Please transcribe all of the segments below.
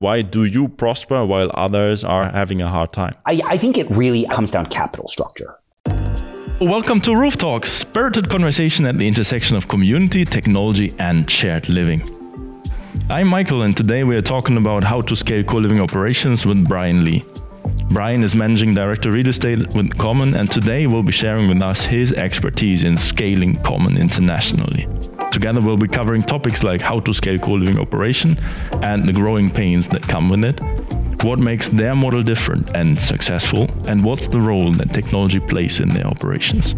Why do you prosper while others are having a hard time? I, I think it really comes down to capital structure. Welcome to Rooftalks, spirited conversation at the intersection of community, technology, and shared living. I'm Michael, and today we are talking about how to scale co living operations with Brian Lee. Brian is Managing Director Real Estate with Common, and today will be sharing with us his expertise in scaling Common internationally. Together, we'll be covering topics like how to scale co living operation and the growing pains that come with it, what makes their model different and successful, and what's the role that technology plays in their operations.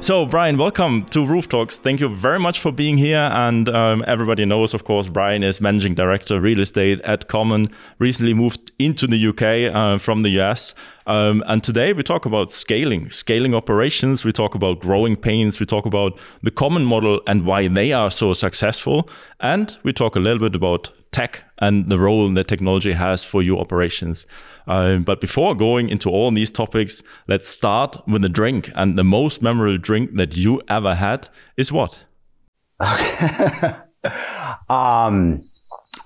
So, Brian, welcome to Rooftalks. Thank you very much for being here. And um, everybody knows, of course, Brian is managing director real estate at Common. Recently moved into the UK uh, from the US. Um, and today we talk about scaling, scaling operations. We talk about growing pains. We talk about the Common model and why they are so successful. And we talk a little bit about tech and the role that technology has for your operations. Uh, but before going into all these topics, let's start with a drink. And the most memorable drink that you ever had is what? um,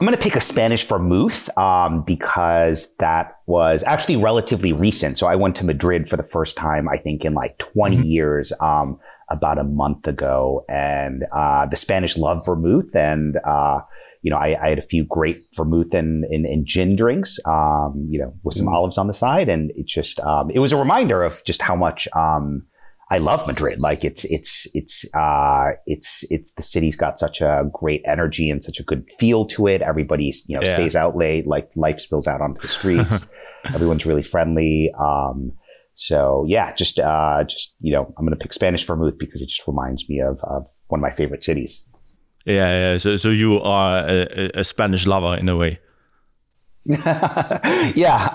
I'm going to pick a Spanish vermouth um, because that was actually relatively recent. So I went to Madrid for the first time, I think, in like 20 mm-hmm. years. Um, about a month ago, and uh, the Spanish love vermouth, and uh, you know, I, I, had a few great vermouth and, and, and gin drinks, um, you know, with some mm. olives on the side. And it just, um, it was a reminder of just how much, um, I love Madrid. Like it's, it's, it's, uh, it's, it's, the city's got such a great energy and such a good feel to it. Everybody's, you know, yeah. stays out late, like life spills out onto the streets. Everyone's really friendly. Um, so yeah, just, uh, just, you know, I'm going to pick Spanish vermouth because it just reminds me of, of one of my favorite cities. Yeah, yeah. So, so you are a, a Spanish lover in a way. yeah,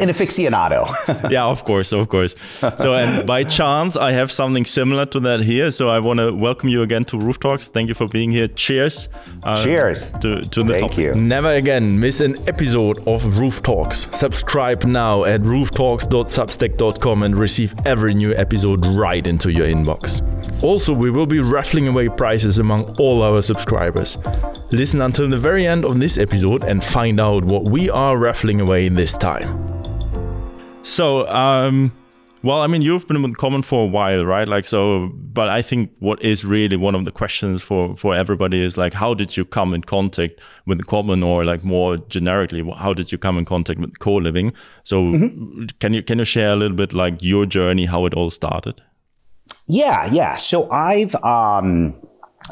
an aficionado. yeah, of course, of course. So, and by chance, I have something similar to that here. So, I want to welcome you again to Rooftalks. Thank you for being here. Cheers. Uh, Cheers. To, to the Thank topic. you. Never again miss an episode of Rooftalks. Subscribe now at rooftalks.substack.com and receive every new episode right into your inbox. Also, we will be raffling away prizes among all our subscribers. Listen until the very end of this episode and find out what we are raffling away this time. So, um, well, I mean, you've been with Common for a while, right? Like, so, but I think what is really one of the questions for for everybody is like, how did you come in contact with Common, or like more generically, how did you come in contact with co-living? So, mm-hmm. can you can you share a little bit like your journey, how it all started? Yeah, yeah. So I've um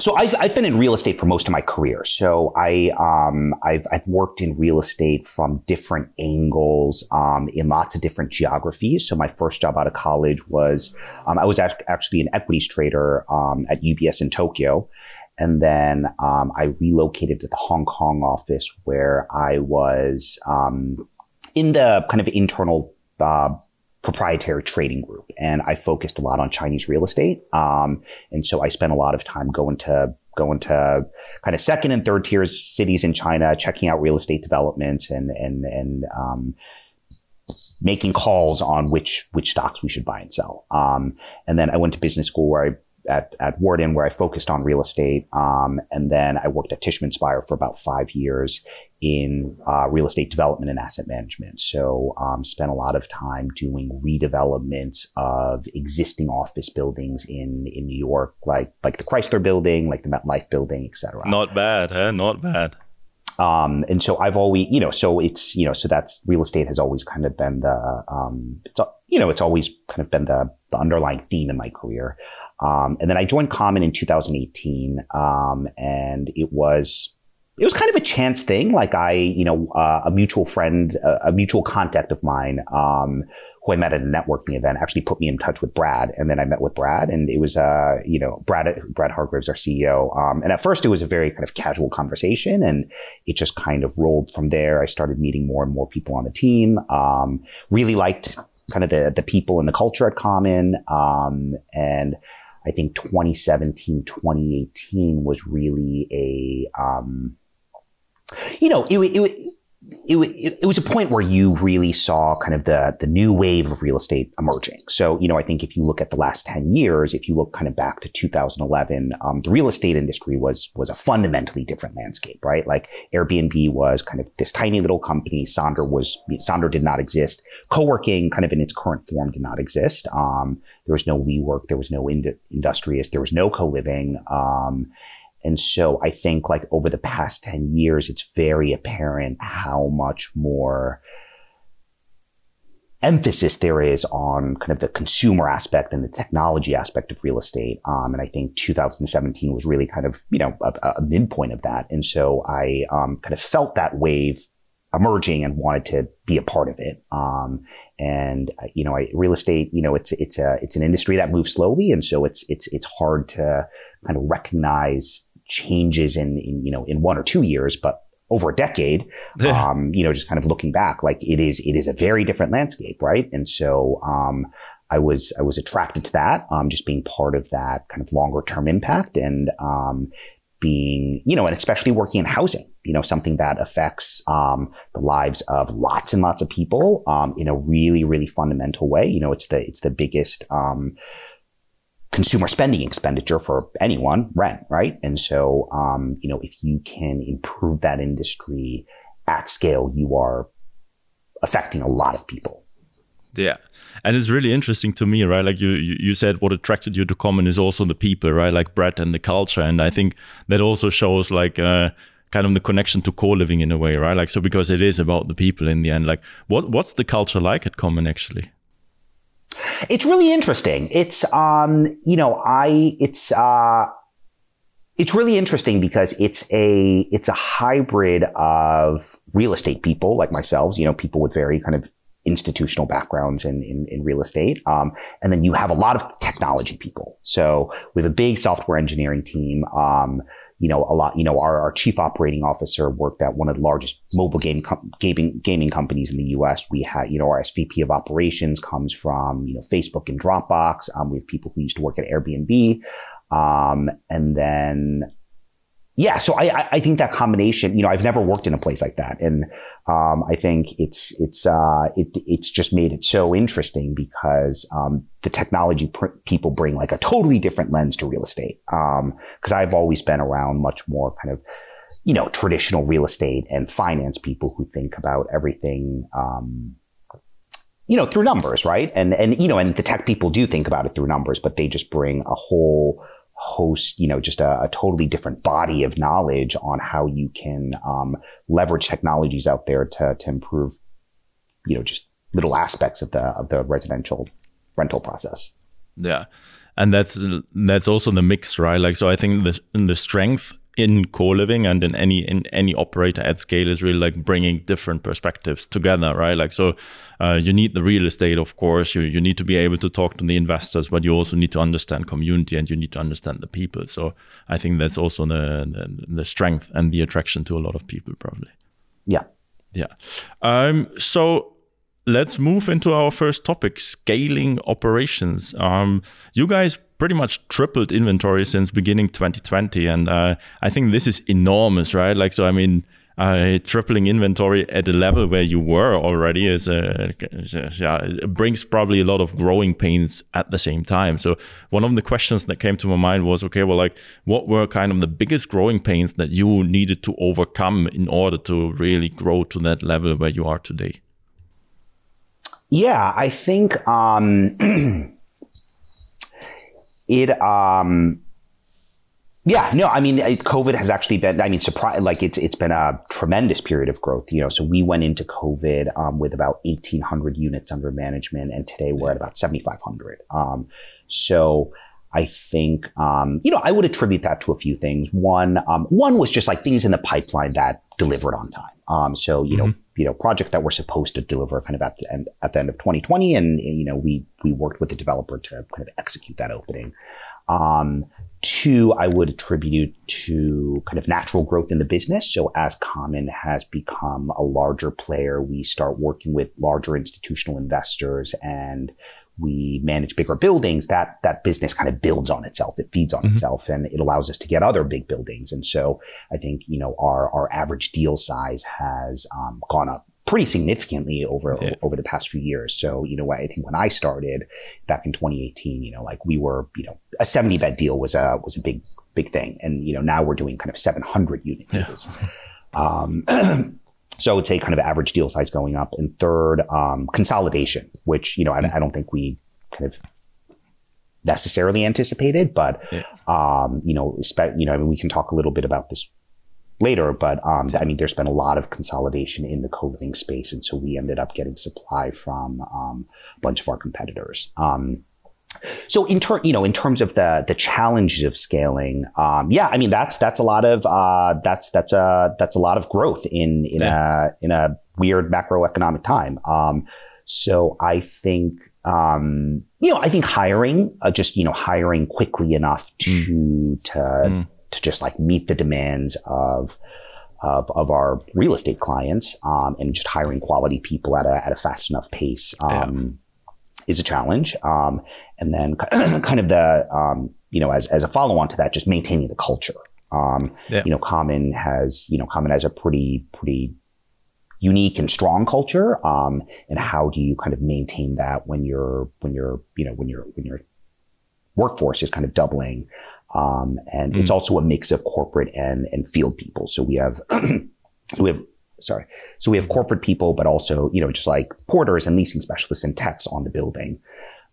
so I've, I've been in real estate for most of my career. So I, um, I've, I've worked in real estate from different angles, um, in lots of different geographies. So my first job out of college was, um, I was actually an equities trader, um, at UBS in Tokyo. And then, um, I relocated to the Hong Kong office where I was, um, in the kind of internal, uh, proprietary trading group. And I focused a lot on Chinese real estate. Um, and so I spent a lot of time going to going to kind of second and third tier cities in China, checking out real estate developments and and and um, making calls on which which stocks we should buy and sell. Um, and then I went to business school where I at, at Wharton where I focused on real estate. Um, and then I worked at Tishman Speyer for about five years in uh, real estate development and asset management. So um, spent a lot of time doing redevelopments of existing office buildings in, in New York, like like the Chrysler building, like the MetLife building, etc. Not bad, huh? Not bad. Um, and so I've always, you know, so it's, you know, so that's real estate has always kind of been the, um, it's, you know, it's always kind of been the, the underlying theme in my career. Um, and then I joined Common in 2018, um, and it was it was kind of a chance thing. Like I, you know, uh, a mutual friend, a, a mutual contact of mine, um, who I met at a networking event, actually put me in touch with Brad, and then I met with Brad, and it was, uh, you know, Brad Brad Hargreaves, our CEO. Um, and at first, it was a very kind of casual conversation, and it just kind of rolled from there. I started meeting more and more people on the team. Um, really liked kind of the the people and the culture at Common, um, and I think 2017, 2018 was really a, um, you know, it, it, it, it, was a point where you really saw kind of the, the new wave of real estate emerging. So, you know, I think if you look at the last 10 years, if you look kind of back to 2011, um, the real estate industry was, was a fundamentally different landscape, right? Like Airbnb was kind of this tiny little company. Sonder was, Sonder did not exist. Co-working kind of in its current form did not exist. Um, there was no WeWork. There was no ind- Industrious. There was no co-living. Um, and so I think like over the past 10 years, it's very apparent how much more emphasis there is on kind of the consumer aspect and the technology aspect of real estate. Um, and I think 2017 was really kind of, you know, a, a midpoint of that. And so I um, kind of felt that wave emerging and wanted to be a part of it. Um, and uh, you know, I, real estate, you know, it's it's a it's an industry that moves slowly, and so it's it's it's hard to kind of recognize changes in, in you know in one or two years, but over a decade, um, you know, just kind of looking back, like it is it is a very different landscape, right? And so um, I was I was attracted to that, um, just being part of that kind of longer term impact and um, being, you know, and especially working in housing, you know, something that affects um, the lives of lots and lots of people um, in a really, really fundamental way. You know, it's the it's the biggest um, consumer spending expenditure for anyone, rent, right? And so, um, you know, if you can improve that industry at scale, you are affecting a lot of people. Yeah. And it's really interesting to me, right? Like you, you said, what attracted you to Common is also the people, right? Like Brett and the culture. And I think that also shows like, uh, kind of the connection to co-living in a way, right? Like, so because it is about the people in the end, like what, what's the culture like at Common actually? It's really interesting. It's, um, you know, I, it's, uh, it's really interesting because it's a, it's a hybrid of real estate people like myself, you know, people with very kind of institutional backgrounds in, in, in real estate. Um, and then you have a lot of technology people. So we have a big software engineering team. Um, you know, a lot, you know, our, our chief operating officer worked at one of the largest mobile game com- gaming, gaming companies in the US. We had, you know, our SVP of operations comes from, you know, Facebook and Dropbox. Um, we have people who used to work at Airbnb. Um, and then yeah, so I, I think that combination, you know, I've never worked in a place like that. And, um, I think it's, it's, uh, it, it's just made it so interesting because, um, the technology pr- people bring like a totally different lens to real estate. Um, cause I've always been around much more kind of, you know, traditional real estate and finance people who think about everything, um, you know, through numbers, right? And, and, you know, and the tech people do think about it through numbers, but they just bring a whole, host, you know, just a, a, totally different body of knowledge on how you can um, leverage technologies out there to to improve, you know, just little aspects of the of the residential rental process. Yeah, and that's that's also the mix, right? Like, so I think the the strength in co-living and in any in any operator at scale is really like bringing different perspectives together right? Like so uh, you need the real estate of course. You, you need to be able to talk to the investors but you also need to understand community and you need to understand the people. So i think that's also the the, the strength and the attraction to a lot of people probably. Yeah. Yeah. Um so let's move into our first topic scaling operations um you guys pretty much tripled inventory since beginning 2020, and uh, I think this is enormous, right? Like, so I mean, uh, tripling inventory at a level where you were already is a, yeah, it brings probably a lot of growing pains at the same time. So one of the questions that came to my mind was, okay, well, like what were kind of the biggest growing pains that you needed to overcome in order to really grow to that level where you are today? Yeah, I think um, it um yeah, no, I mean, COVID has actually been, I mean, surprise, like it's, it's been a tremendous period of growth, you know, so we went into COVID, um, with about 1800 units under management and today we're at about 7,500. Um, so I think, um, you know, I would attribute that to a few things. One, um, one was just like things in the pipeline that delivered on time. Um, so, you mm-hmm. know, you know, projects that were supposed to deliver kind of at the end, at the end of 2020. And, you know, we, we worked with the developer to kind of execute that opening. Um, two, I would attribute to kind of natural growth in the business. So as Common has become a larger player, we start working with larger institutional investors and we manage bigger buildings, that that business kind of builds on itself. It feeds on mm-hmm. itself, and it allows us to get other big buildings. And so I think you know our our average deal size has um, gone up pretty significantly over yeah. over the past few years. So, you know, I think when I started back in 2018, you know, like we were, you know, a 70 bed deal was a was a big big thing, and you know now we're doing kind of 700 unit deals. Yeah. Um, so I would say kind of average deal size going up, and third, um, consolidation, which you know I, I, don't think we kind of necessarily anticipated, but yeah. um, you know, you know, I mean, we can talk a little bit about this later, but um, I mean, there's been a lot of consolidation in the co-living space, and so we ended up getting supply from um, a bunch of our competitors. Um, so in ter- you know, in terms of the the challenges of scaling, um, yeah, I mean that's that's a lot of uh, that's that's a that's a lot of growth in in yeah. a in a weird macroeconomic time. Um, so I think um, you know I think hiring uh, just you know hiring quickly enough to mm. to mm to just like meet the demands of of, of our real estate clients um, and just hiring quality people at a, at a fast enough pace um. Is a challenge. Um, and then kind of the, um, you know, as, as a follow on to that, just maintaining the culture. Um, yeah. You know, Common has, you know, Common has a pretty, pretty unique and strong culture. Um, and how do you kind of maintain that when you're, when you're, you know, when you're, when your workforce is kind of doubling? Um, and mm. it's also a mix of corporate and, and field people. So we have, we have, sorry. So we have corporate people, but also, you know, just like porters and leasing specialists and techs on the building.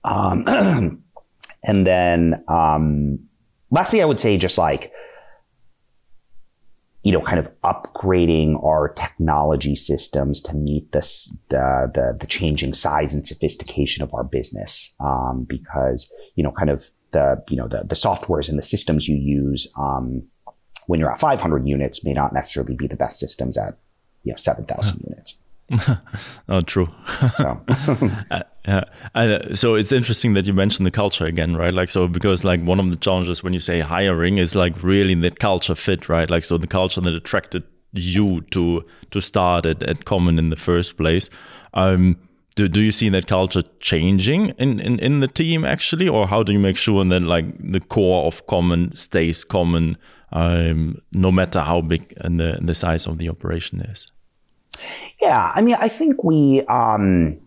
Um, and then, um, lastly, I would say just like, you know, kind of upgrading our technology systems to meet the, the, the changing size and sophistication of our business. Um, because, you know, kind of the, you know, the, the softwares and the systems you use, um, when you're at 500 units may not necessarily be the best systems at, you know, 7,000 units. oh, true. So. uh, yeah, uh, so it's interesting that you mentioned the culture again, right? Like, so because like one of the challenges when you say hiring is like really that culture fit, right? Like, so the culture that attracted you to to start at, at Common in the first place. Um, do, do you see that culture changing in, in, in the team actually, or how do you make sure that like the core of Common stays Common, um, no matter how big and the, the size of the operation is? Yeah, I mean, I think we, um,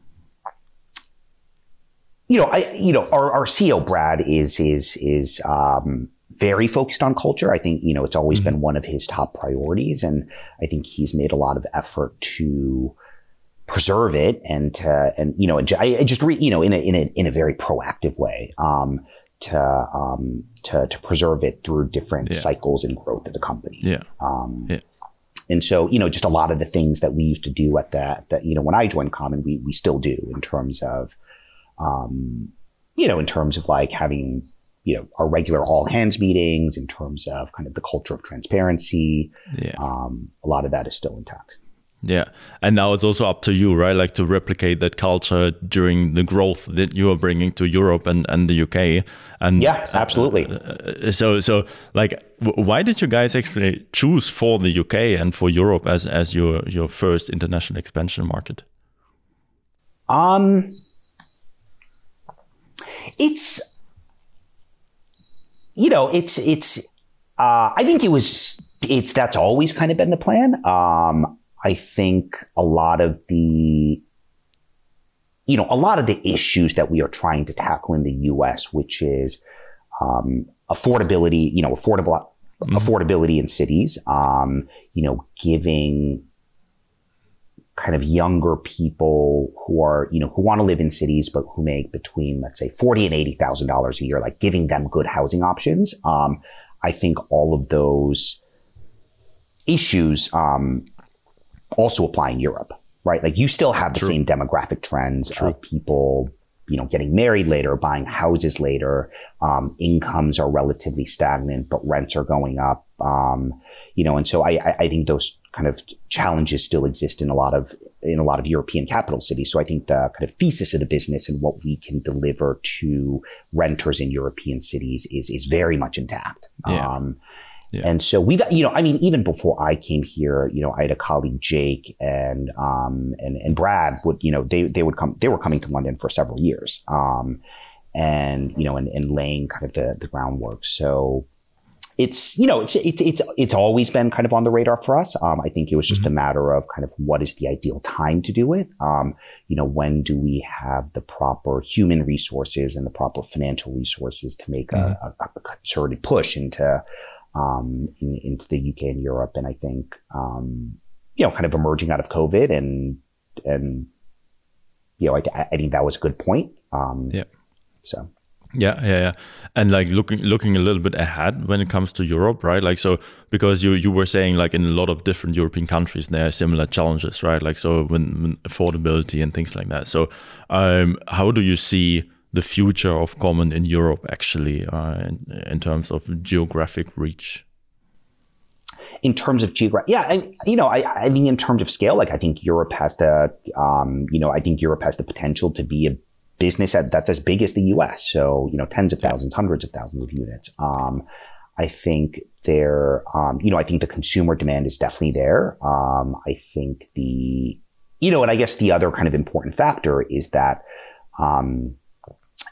you know, I, you know, our, our CEO Brad is is is um, very focused on culture. I think you know it's always mm-hmm. been one of his top priorities, and I think he's made a lot of effort to preserve it and to and you know I, just re, you know in a in a in a very proactive way um, to um, to to preserve it through different yeah. cycles and growth of the company. Yeah. Um, yeah. And so, you know, just a lot of the things that we used to do at that, that, you know, when I joined Common, we, we still do in terms of, um, you know, in terms of like having, you know, our regular all hands meetings, in terms of kind of the culture of transparency. Yeah. Um, a lot of that is still intact. Yeah. And now it's also up to you, right? Like to replicate that culture during the growth that you are bringing to Europe and, and the UK. And yeah, absolutely. Uh, uh so, so like, why did you guys actually choose for the UK and for Europe as, as your, your first international expansion market? Um, it's, you know, it's, it's, uh, I think it was, it's, that's always kind of been the plan. Um, I think a lot of the, you know, a lot of the issues that we are trying to tackle in the U.S., which is um, affordability, you know, affordable mm-hmm. affordability in cities, um, you know, giving kind of younger people who are, you know, who want to live in cities, but who make between, let's say, forty and eighty thousand dollars a year, like giving them good housing options. Um, I think all of those issues um, also apply in Europe, right? Like you still have the True. same demographic trends True. of people, you know, getting married later, buying houses later. Um, incomes are relatively stagnant, but rents are going up. Um, you know, and so I, I think those kind of challenges still exist in a lot of in a lot of European capital cities. So I think the kind of thesis of the business and what we can deliver to renters in European cities is is very much intact. Yeah. Um, Yeah. And so we've, you know, I mean, even before I came here, you know, I had a colleague, Jake and, um, and, and Brad would, you know, they, they would come, they were coming to London for several years. Um, and, you know, and, and laying kind of the, the groundwork. So, it's you know it's it's it's it's always been kind of on the radar for us. Um, I think it was just mm-hmm. a matter of kind of what is the ideal time to do it. Um, you know, when do we have the proper human resources and the proper financial resources to make mm-hmm. a, a, a, concerted push into um, in, into the UK and Europe? And I think um, you know, kind of emerging out of COVID and and you know, I, I think that was a good point. Um, yeah. So yeah, yeah, yeah. And like looking looking a little bit ahead when it comes to Europe, right? Like so because you you were saying like in a lot of different European countries there are similar challenges, right? Like so when, when affordability and things like that. So um how do you see the future of common in Europe actually uh, in, in terms of geographic reach? in terms of geographic, yeah, I, you know, I, I think in terms of scale, like I think Europe has the, um, you know, I think Europe has the potential to be a business that's as big as the US. So, you know, tens of thousands, hundreds of thousands of units. Um, I think there, um, you know, I think the consumer demand is definitely there. Um, I think the, you know, and I guess the other kind of important factor is that, um,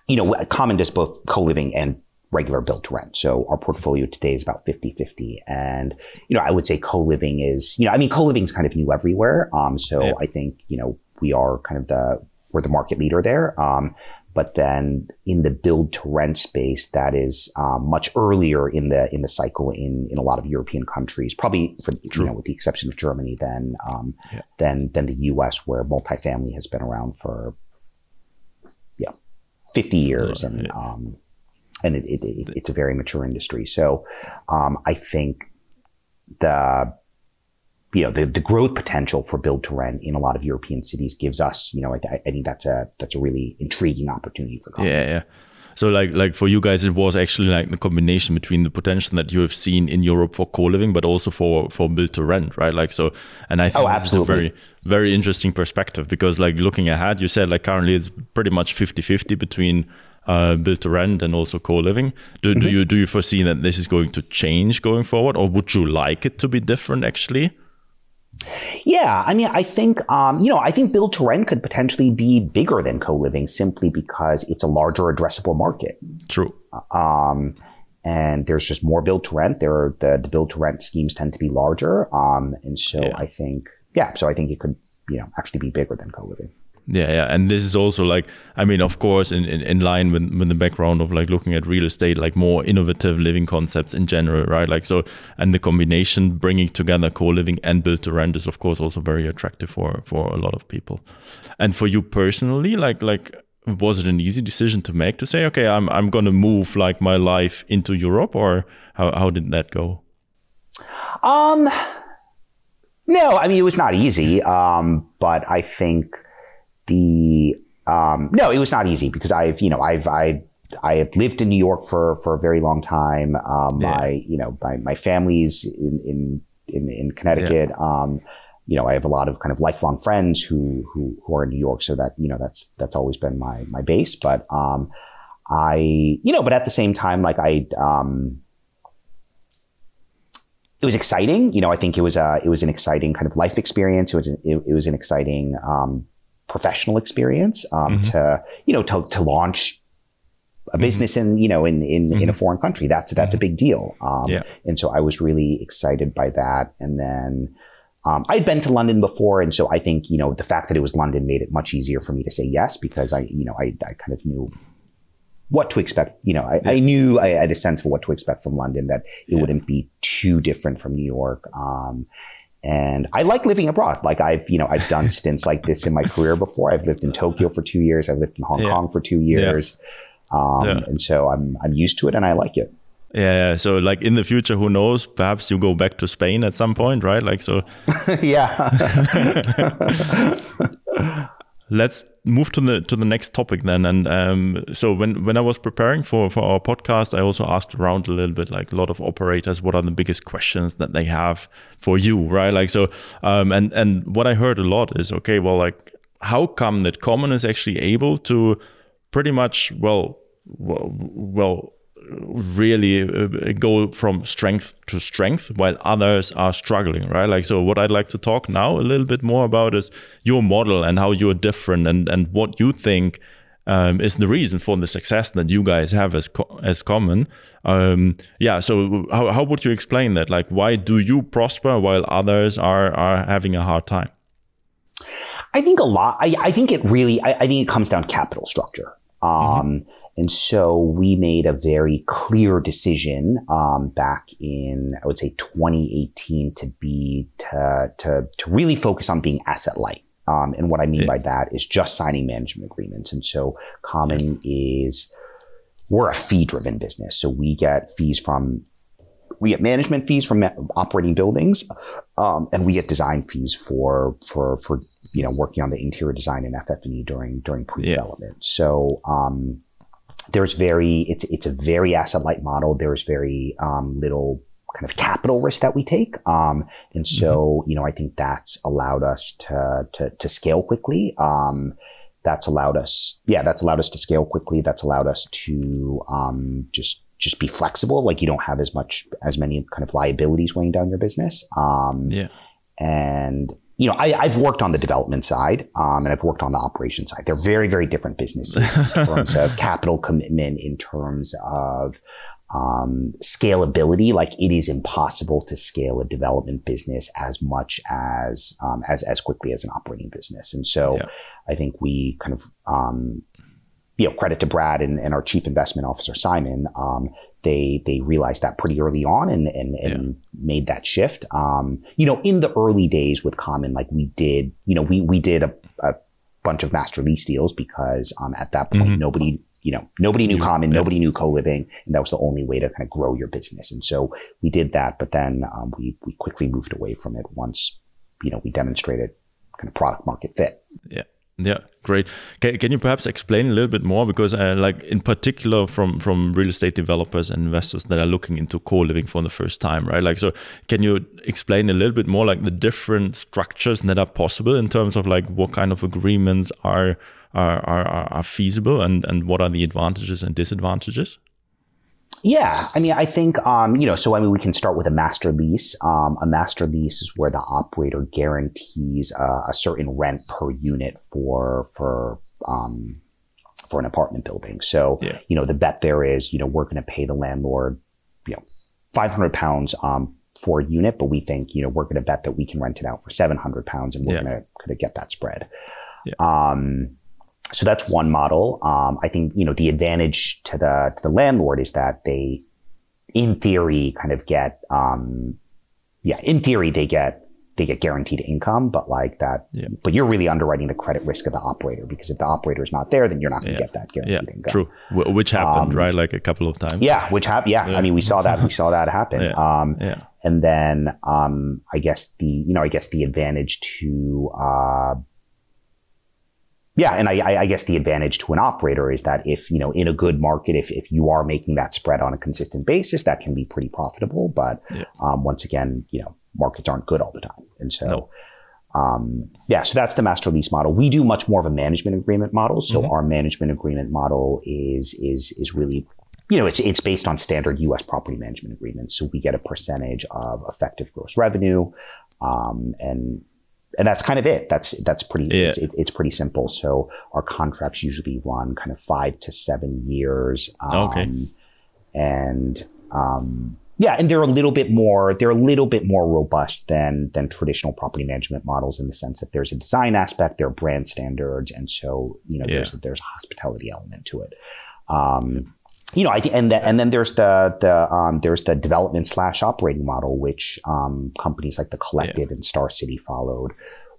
you know, Common does both co-living and regular built to rent. So our portfolio today is about 50 50. And, you know, I would say co living is, you know, I mean, co living is kind of new everywhere. Um, so yeah. I think, you know, we are kind of the, we're the market leader there. Um, but then in the build to rent space, that is um, much earlier in the in the cycle in in a lot of European countries, probably for, you know, with the exception of Germany, than um, yeah. than than the U.S., where multifamily has been around for 50 years and um, and it, it, it, it's a very mature industry. So um, i think the you know the, the growth potential for build to rent in a lot of European cities gives us you know I, I think that's a that's a really intriguing opportunity for yeah yeah. So like like for you guys, it was actually like the combination between the potential that you have seen in Europe for co-living, but also for for build to rent, right? Like so, and I think oh, this is a very very interesting perspective because like looking ahead, you said like currently it's pretty much 50-50 between uh, build to rent and also co-living. Do, mm-hmm. do you do you foresee that this is going to change going forward, or would you like it to be different actually? Yeah, I mean, I think um, you know, I think build to rent could potentially be bigger than co living simply because it's a larger addressable market. True. Um, and there's just more build to rent. There are the, the build to rent schemes tend to be larger, um, and so yeah. I think yeah, so I think it could you know actually be bigger than co living. Yeah, yeah, and this is also like, I mean, of course, in, in, in line with, with the background of like looking at real estate, like more innovative living concepts in general, right? Like so, and the combination bringing together co-living and build to rent is of course also very attractive for for a lot of people. And for you personally, like like was it an easy decision to make to say, okay, I'm I'm gonna move like my life into Europe, or how how did that go? Um, no, I mean it was not easy, um, but I think the um, no, it was not easy because I've you know I've I I have lived in New York for for a very long time. Um, yeah. My you know my my family's in in in, in Connecticut. Yeah. Um, you know I have a lot of kind of lifelong friends who who who are in New York, so that you know that's that's always been my my base. But um, I you know, but at the same time, like I um, it was exciting. You know, I think it was a it was an exciting kind of life experience. It was it, it was an exciting um, professional experience um, mm-hmm. to you know to, to launch a mm-hmm. business mm-hmm. in you know in in, mm-hmm. in a mm-hmm. foreign country that's that's a mm-hmm. big deal um, yeah. and so I was really excited by that and then um, I'd been to London before and so I think you know the fact that it was London made it much easier for me to say yes because I you know I, I kind of knew what to expect you know I, yeah. I knew I had a sense for what to expect from London that it yeah. wouldn't be too different from New York um, and I like living abroad. Like I've, you know, I've done stints like this in my career before. I've lived in Tokyo for two years. I've lived in Hong yeah. Kong for two years. Yeah. Um, yeah. And so I'm, I'm used to it and I like it. Yeah, So like in the future, who knows? Perhaps you go back to Spain at some point, right? Like so. yeah. let's move to the to the next topic then. And um, so when when i was preparing for for our podcast i also asked around a little bit like a lot of operators what are the biggest questions that they have for you right? Like so um, and and what i heard a lot is okay well like how come that common is actually able to pretty much well well, well really uh, go from strength to strength while others are struggling right? Like so what i'd like to talk now a little bit more about is your model and how you're different and and what you think um, is the reason for the success that you guys have as co as common. Um, yeah so how, how would you explain that? Like why do you prosper while others are are having a hard time? I think a lot i, I think it really I, I, think it comes down to capital structure. Um, mm-hmm and so we made a very clear decision um, back in, I would say, 2018 to be to to, to really focus on being asset light. Um, and what I mean by that is just signing management agreements. And so Common is we're a fee driven business, so we get fees from we get management fees from operating buildings, um, and we get design fees for for for you know working on the interior design and FF&E during during pre development. Yeah. So um, there's very it's it's a very asset light model. There's very um, little kind of capital risk that we take, um, and so mm-hmm. you know I think that's allowed us to to, to scale quickly. Um, that's allowed us, yeah, that's allowed us to scale quickly. That's allowed us to um, just just be flexible. Like you don't have as much as many kind of liabilities weighing down your business. Um, yeah, and you know, I, have worked on the development side um, and I've worked on the operation side. They're very, very different businesses in terms of capital commitment, in terms of um, scalability. Like it is impossible to scale a development business as much as um, as as quickly as an operating business. And so, yeah. I think we kind of um, you know credit to Brad and, and our chief investment officer Simon um, they they realized that pretty early on and and, and yeah. made that shift. Um, you know, in the early days with Common, like we did, you know, we we did a, a bunch of master lease deals because um, at that point mm-hmm. nobody you know nobody knew Common, yeah. nobody knew co-living, and that was the only way to kind of grow your business. And so we did that, but then um, we we quickly moved away from it once you know we demonstrated kind of product market fit. Yeah. Yeah, great. Can, can you perhaps explain a little bit more because, uh, like in particular, from from real estate developers and investors that are looking into co-living for the first time, right? Like, so can you explain a little bit more, like the different structures that are possible in terms of like what kind of agreements are are are, are feasible and and what are the advantages and disadvantages? Yeah, I mean, I think um, you know. So I mean, we can start with a master lease. Um, a master lease is where the operator guarantees uh, a certain rent per unit for for um, for an apartment building. So yeah. you know, the bet there is you know we're going to pay the landlord you know five hundred pounds um, for a unit, but we think you know we're going to bet that we can rent it out for seven hundred pounds, and we're yeah. going to get that spread. Yeah. Um, so that's one model. Um, I think you know the advantage to the to the landlord is that they, in theory, kind of get, um, yeah, in theory they get they get guaranteed income, but like that, yeah. but you're really underwriting the credit risk of the operator because if the operator is not there, then you're not going to yeah. get that guaranteed yeah, income. True, which happened um, right, like a couple of times. Yeah, which happened. Yeah. I mean, we saw that. We saw that happen. yeah. Um, yeah. And then, um, I guess the you know, I guess the advantage to uh, yeah, and I, I, guess the advantage to an operator is that if you know in a good market, if if you are making that spread on a consistent basis, that can be pretty profitable. But yeah. um, once again, you know markets aren't good all the time, and so no. um, yeah, so that's the master lease model. We do much more of a management agreement model. So mm-hmm. our management agreement model is is is really you know, it's, it's based on standard U.S. property management agreements. So we get a percentage of effective gross revenue. Um, and and that's kind of it. That's that's pretty. Yeah. It's, it, it's, pretty simple. So our contracts usually run kind of five to seven years. Um, okay. And um, yeah, and they're a little bit more. They're a little bit more robust than than traditional property management models in the sense that there's a design aspect, there are brand standards, and so you know yeah. there's there's a hospitality element to it. Um, you know, I think, and, and then there's the the um, there's the development slash operating model, which um, companies like the Collective yeah. and Starcity followed,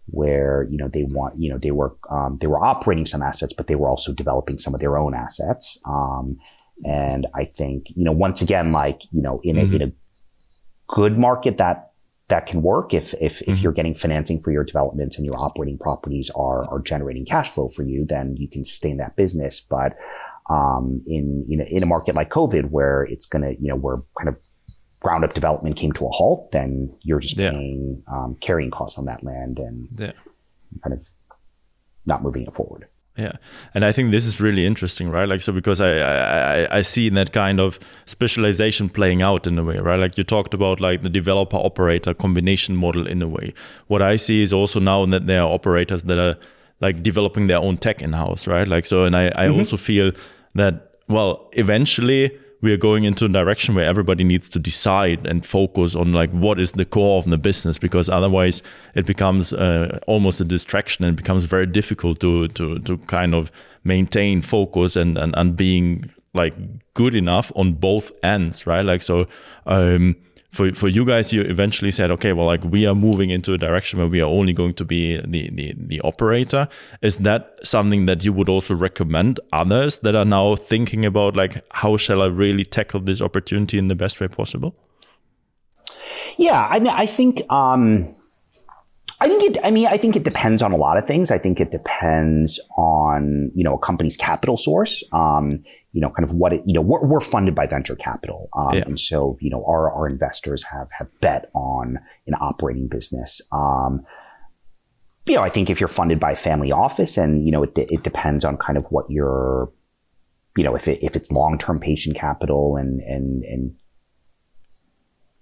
where you know they want you know they were um, they were operating some assets, but they were also developing some of their own assets. Um, and I think you know once again, like you know, in mm-hmm. a in a good market that that can work if if, mm-hmm. if you're getting financing for your developments and your operating properties are are generating cash flow for you, then you can sustain that business. But um, in you know in a market like COVID where it's going to you know where kind of ground up development came to a halt, then you're just yeah. paying um, carrying costs on that land and yeah. kind of not moving it forward. yeah and i think this is really interesting right like so because i i i see that kind of specialization playing out in a way right like you talked about like the developer operator combination model in a way what i see is also now that there are operators that are like developing their own tech in house right like so and i i mm-hmm. also feel that well eventually we are going into a direction where everybody needs to decide and focus on like what is the core of the business because otherwise it becomes uh, almost a distraction and becomes very difficult to to to kind of maintain focus and and, and being like good enough on both ends right? Like so um for for you guys, you eventually said, okay, well, like we are moving into a direction where we are only going to be the the, the operator. Is that something that you would also recommend others that are now thinking about like how shall I really tackle this opportunity in the best way possible? Yeah, I mean, I think. Um, I think it, I mean, I think it depends on a lot of things. I think it depends on, you know, a company's capital source. Um, you know, kind of what it, you know, we're, we're funded by venture capital. Um, yeah. and so, you know, our, our investors have, have bet on an operating business. Um, you know, I think if you're funded by a family office and, you know, it, it depends on kind of what your, you know, if it, if it's long-term patient capital and, and, and,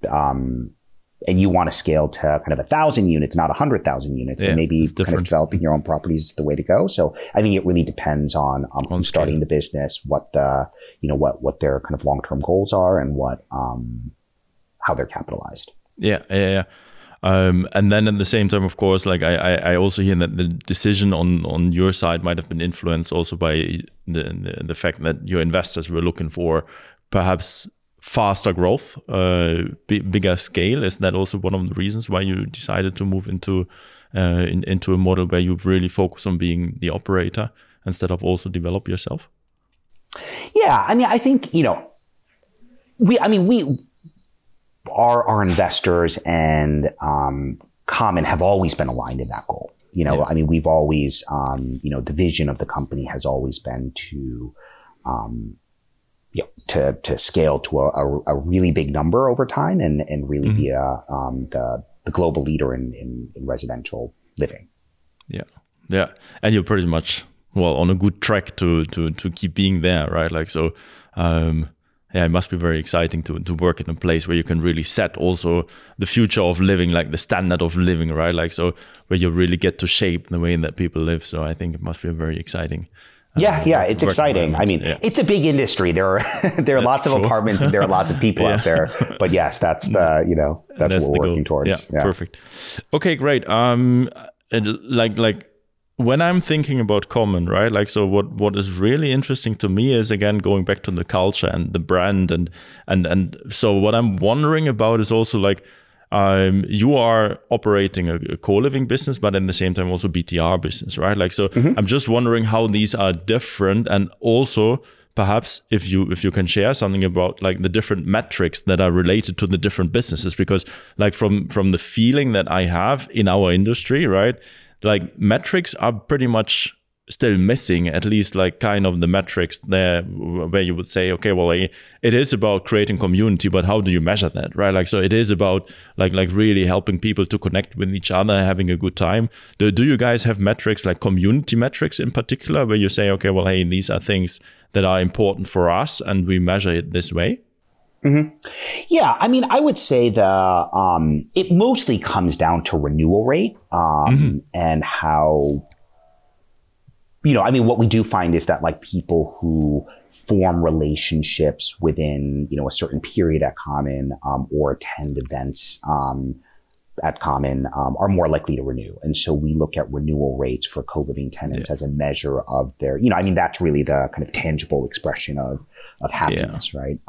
um, and you want to scale to kind of a thousand units, not a hundred thousand units, yeah, then maybe kind of developing your own properties is the way to go. So I think it really depends on, um, on who's starting the business, what the, you know, what, what their kind of long-term goals are and what, um, how they're capitalized. Yeah. Yeah. yeah. Um, and then at the same time, of course, like I, I also hear that the decision on on your side might have been influenced also by the, the, the fact that your investors were looking for perhaps faster growth, uh, bigger scale. Is that also one of the reasons why you decided to move into uh, in, into a model where you really focus on being the operator instead of also develop yourself? Yeah, I mean, I think you know, we. I mean, we are our investors and um, Common have always been aligned in that goal. You know, yeah. I mean, we've always, um, you know, the vision of the company has always been to um, you know, to, to scale to a, a, a, really big number over time and, and really mm-hmm. be a, um, the, the global leader in, in, in, residential living. Yeah. Yeah. And you're pretty much, well, on a good track to, to, to keep being there, right? Like, so, um, yeah, it must be very exciting to, to work in a place where you can really set also the future of living, like the standard of living, right? Like, so where you really get to shape the way that people live. So I think it must be very exciting. Yeah, yeah, it's exciting. I mean, yeah. it's a big industry. There are there are yeah, lots of apartments and there are lots of people yeah. out there. But yes, that's the you know that's, that's what we're working goal. towards. Yeah, perfect. Okay, great. Um, and like like when I'm thinking about common, right? Like, so what what is really interesting to me is again going back to the culture and the brand and and and so what I'm wondering about is also like um, you are operating a, a, co-living business, but at the same time also BTR business, right? Like, so mm-hmm. I'm just wondering how these are different, and also perhaps if you if you can share something about like the different metrics that are related to the different businesses, because like from from the feeling that I have in our industry, right? Like metrics are pretty much still missing at least like kind of the metrics there where you would say okay well it is about creating community but how do you measure that right like so it is about like like really helping people to connect with each other having a good time do, do you guys have metrics like community metrics in particular where you say okay well hey these are things that are important for us and we measure it this way Mm-hmm. Yeah, I mean, I would say the um, it mostly comes down to renewal rate um, mm-hmm. and how you know, I mean, what we do find is that like people who form relationships within, you know, a certain period at Common um, or attend events um, at Common um, are more likely to renew. And so we look at renewal rates for co-living tenants yeah. as a measure of their, you know, I mean, that's really the kind of tangible expression of, of happiness, yeah. right?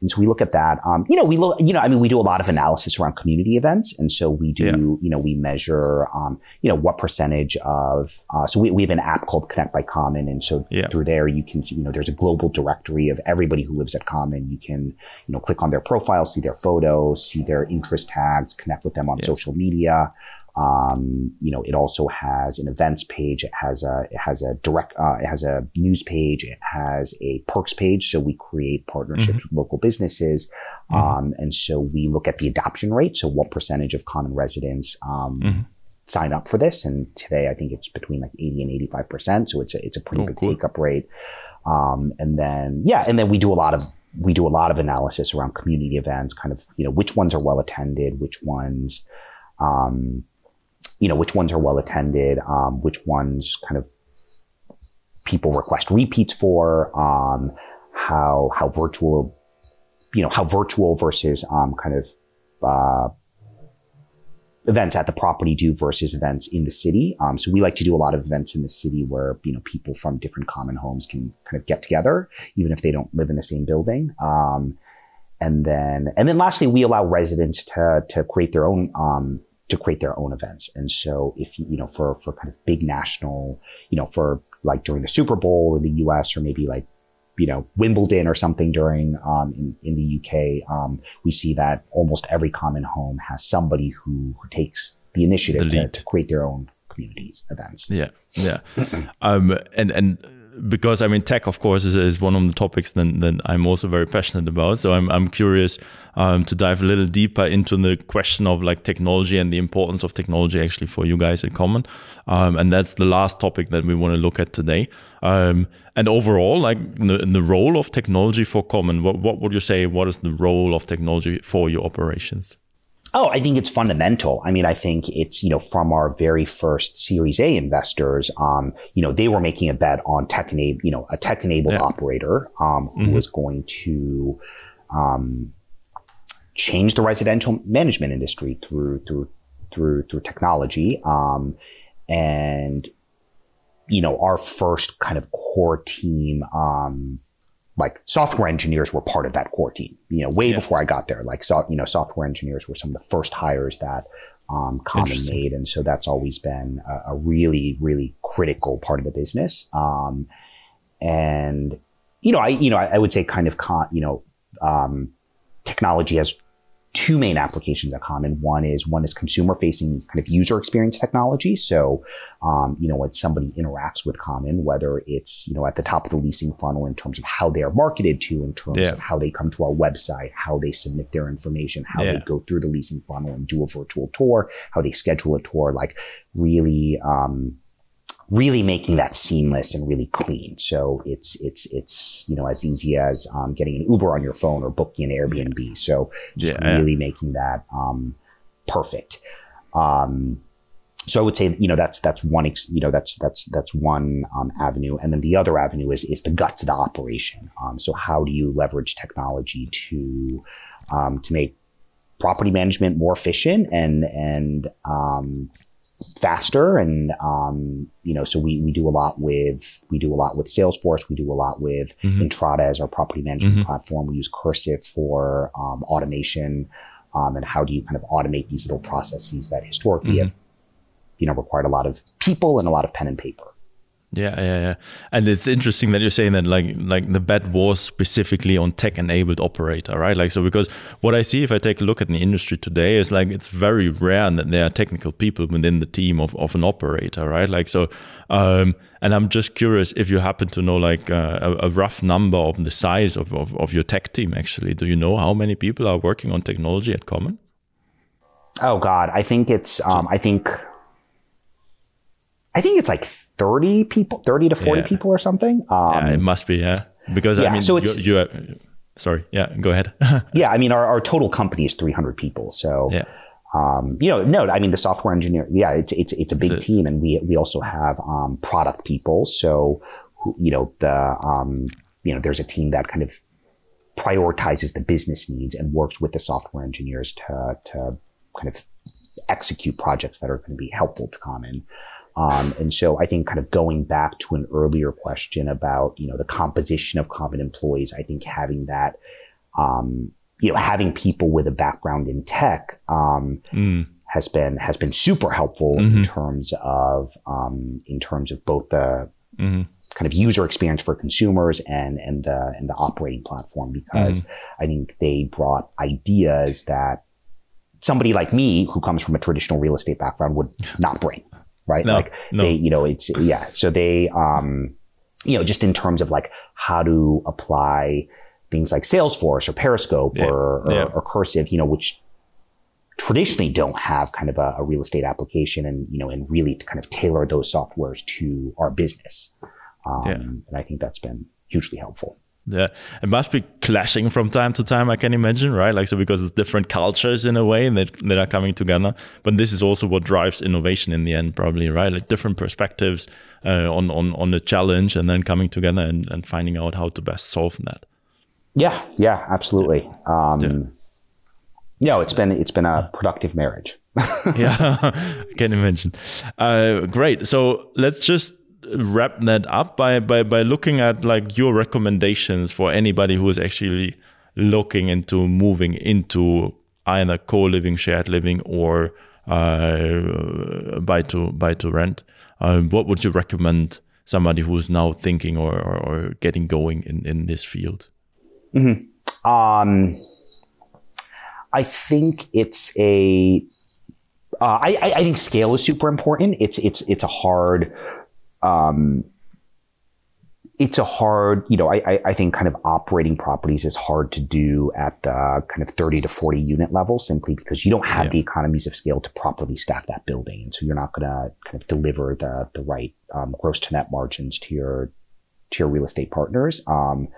And so we look at that. Um, you know, we look, you know, I mean, we do a lot of analysis around community events. And so we do, yeah. you know, we measure, um, you know, what percentage of, uh, so we, we have an app called Connect by Common. And so yeah. through there, you can see, you know, there's a global directory of everybody who lives at Common. You can, you know, click on their profile, see their photos, see their interest tags, connect with them on yeah. social media. Um, you know, it also has an events page. It has a it has a direct uh, it has a news page. It has a perks page. So we create partnerships mm-hmm. with local businesses, mm-hmm. um, and so we look at the adoption rate. So what percentage of common residents um, mm-hmm. sign up for this. And today I think it's between like 80 and 85%. So it's a, it's a pretty Oh, good cool. take up rate. Um, and then, yeah, and then we do a lot of, we do a lot of analysis around community events, kind of, you know, which ones are well attended, which ones, um, you know, which ones are well attended, um, which ones kind of people request repeats for, um, how, how virtual, you know, how virtual versus, um, kind of, uh, events at the property do versus events in the city. Um, so we like to do a lot of events in the city where, you know, people from different common homes can kind of get together, even if they don't live in the same building. Um, and then, and then lastly, we allow residents to, to create their own, um, to create their own events. And so if you, you know, for, for kind of big national, you know, for like during the Super Bowl in the US or maybe like, you know, Wimbledon or something during, um, in, in the UK, um, we see that almost every common home has somebody who, who takes the initiative The to, to create their own communities events. Yeah, yeah. um, and and because I mean, tech, of course, is, is one of the topics that, that I'm also very passionate about. So I'm I'm curious um, to dive a little deeper into the question of like technology and the importance of technology actually for you guys at Common. Um, and that's the last topic that we want to look at today. Um, and overall, like the, the role of technology for Common. What what would you say? What is the role of technology for your operations? Oh, I think it's fundamental. I mean, I think it's, you know, from our very first Series A investors, um, you know, they were making a bet on tech enabled, you know, a tech enabled Yeah. operator, um, who was going to, um, change the residential management industry through, through, through, through technology. Um, and, you know, our first kind of core team, um, like software engineers were part of that core team, you know, way Yeah. before I got there. Like, so, you know, software engineers were some of the first hires that um, Common made. And so that's always been a, a really, really critical part of the business. Um, and, you know, I, you know, I, I would say kind of, con, you know, um, technology has two main applications at Common. One is one is consumer facing kind of user experience technology. So, um, you know, when somebody interacts with Common, whether it's, you know, at the top of the leasing funnel in terms of how they are marketed to, in terms Yeah. of how they come to our website, how they submit their information, how Yeah. they go through the leasing funnel and do a virtual tour, how they schedule a tour, like really, um, really making that seamless and really clean. So it's it's it's you know as easy as um, getting an Uber on your phone or booking an Airbnb. So just Yeah, yeah. really making that um, perfect. Um, so I would say you know that's that's one ex- you know that's that's that's one um, avenue, and then the other avenue is is the guts of the operation. Um, so how do you leverage technology to um, to make property management more efficient and and um, faster and um, you know so we, we do a lot with we do a lot with salesforce we do a lot with Mhm. Entrata as our property management Mhm. platform we use cursive for um, automation um, and how do you kind of automate these little processes that historically Mhm. have you know required a lot of people and a lot of pen and paper Yeah, yeah, yeah. And it's interesting that you're saying that like like the bet was specifically on tech enabled operator, right? Like so because what I see if I take a look at the industry today is like it's very rare that there are technical people within the team of, of an operator, right? Like so um and I'm just curious if you happen to know like uh, a, a rough number of the size of, of, of your tech team actually. Do you know how many people are working on technology at Common? oh god i think it's um, i think i think it's like 30 people 30 to 40 Yeah. people or something um, yeah, it must be, yeah. Because I mean so it's- you have, sorry, yeah, go ahead. yeah i mean our, our total company is 300 people so yeah. um, you know, no, I mean the software engineer. Yeah, it's it's it's a big So- team, and we we also have um, product people. So, you know, the um, you know, there's a team that kind of prioritizes the business needs and works with the software engineers to to kind of execute projects that are going to be helpful to Common. Um, and so I think kind of going back to an earlier question about, you know, the composition of Common employees, I think having that, um, you know, having people with a background in tech, um, Mm. has been, has been super helpful in terms of, um, in terms of both the Mhm. kind of user experience for consumers and, and the, and the operating platform because I think they brought ideas that somebody like me who comes from a traditional real estate background would not bring right No, like no. they you know it's yeah so they um you know just in terms of like how to apply things like salesforce or periscope Yeah, or, or, yeah. or cursive you know which traditionally don't have kind of a, a, real estate application and, you know, and really to kind of tailor those softwares to our business. Um, yeah. And I think that's been hugely helpful. Yeah, it must be clashing from time to time. I can imagine, right? Like so, because it's different cultures in a way that that are coming together. But this is also what drives innovation in the end, probably, right? Like different perspectives uh, on on on the challenge, and then coming together and, and finding out how to best solve that. Yeah, yeah, absolutely. Um, yeah. No, it's been it's been a productive marriage. yeah, I can imagine. Uh, great. So let's just wrap that up by, by by looking at like your recommendations for anybody who is actually looking into moving into either co-living, shared living, or uh, buy to buy to rent. Uh, what would you recommend somebody who is now thinking or, or, or getting going in, in this field? Mm-hmm. Um, I think it's a. Uh, I, I think scale is super important. It's it's it's a hard um, it's a hard, you know, I, I think kind of operating properties is hard to do at the kind of 30 to 40 unit level simply because you don't have yeah. the economies of scale to properly staff that building. And so you're not going to kind of deliver the, the right um, gross to net margins to your, to your real estate partners. Um,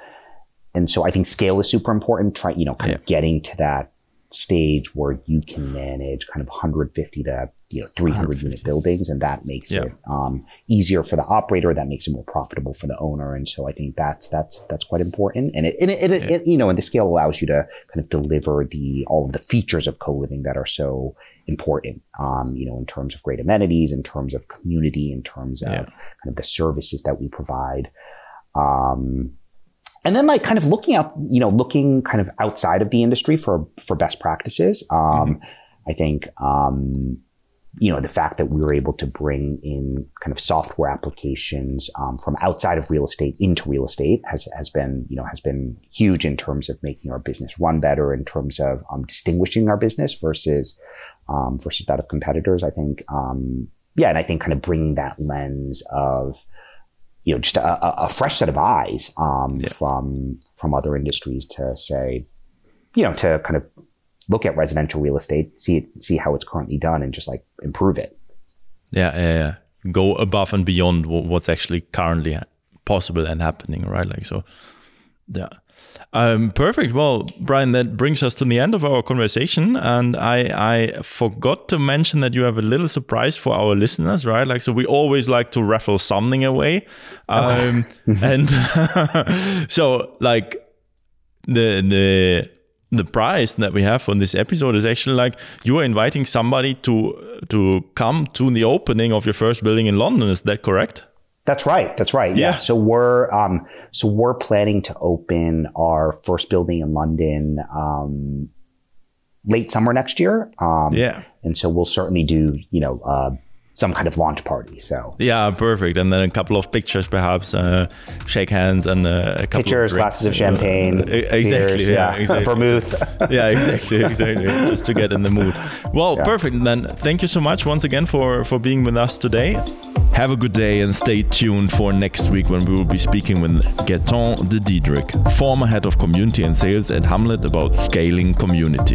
and so I think scale is super important. Try, you know, kind yeah. of getting to that stage where you can manage kind of 150 to you know 300 unit buildings and that makes yeah. it um, easier for the operator that makes it more profitable for the owner and so i think that's that's that's quite important and it, and it, it, yeah. it, you know and the scale allows you to kind of deliver the all of the features of co-living that are so important um, you know in terms of great amenities in terms of community in terms of yeah. kind of the services that we provide um, and then like kind of looking out, you know, looking kind of outside of the industry for for best practices. Um, mm-hmm. I think um, you know the fact that we were able to bring in kind of software applications um, from outside of real estate into real estate has has been you know has been huge in terms of making our business run better in terms of um, distinguishing our business versus um, versus that of competitors. I think um, yeah, and I think kind of bringing that lens of you know, just a, a fresh set of eyes um, yeah. from from other industries to say, you know, to kind of look at residential real estate, see it, see how it's currently done, and just like improve it. Yeah, yeah, yeah. Go above and beyond what's actually currently possible and happening, right? Like so. Yeah. Um, perfect. Well, Brian, that brings us to the end of our conversation, and I I forgot to mention that you have a little surprise for our listeners, right? Like, so we always like to raffle something away, um, and so like the the the prize that we have on this episode is actually like you are inviting somebody to to come to the opening of your first building in London. Is that correct? That's right. That's right. Yeah. yeah. So we're um, so we're planning to open our first building in London um, late summer next year. Um, yeah. And so we'll certainly do you know uh, some kind of launch party. So yeah, perfect. And then a couple of pictures, perhaps uh, shake hands and uh, a couple pictures, of glasses of champagne, uh, exactly, beers, yeah, yeah. Exactly. vermouth. yeah, exactly, exactly. Just to get in the mood. Well, yeah. perfect. Then thank you so much once again for for being with us today. Have a good day and stay tuned for next week when we will be speaking with Gaetan de Diedrich, former head of community and sales at Hamlet about scaling community.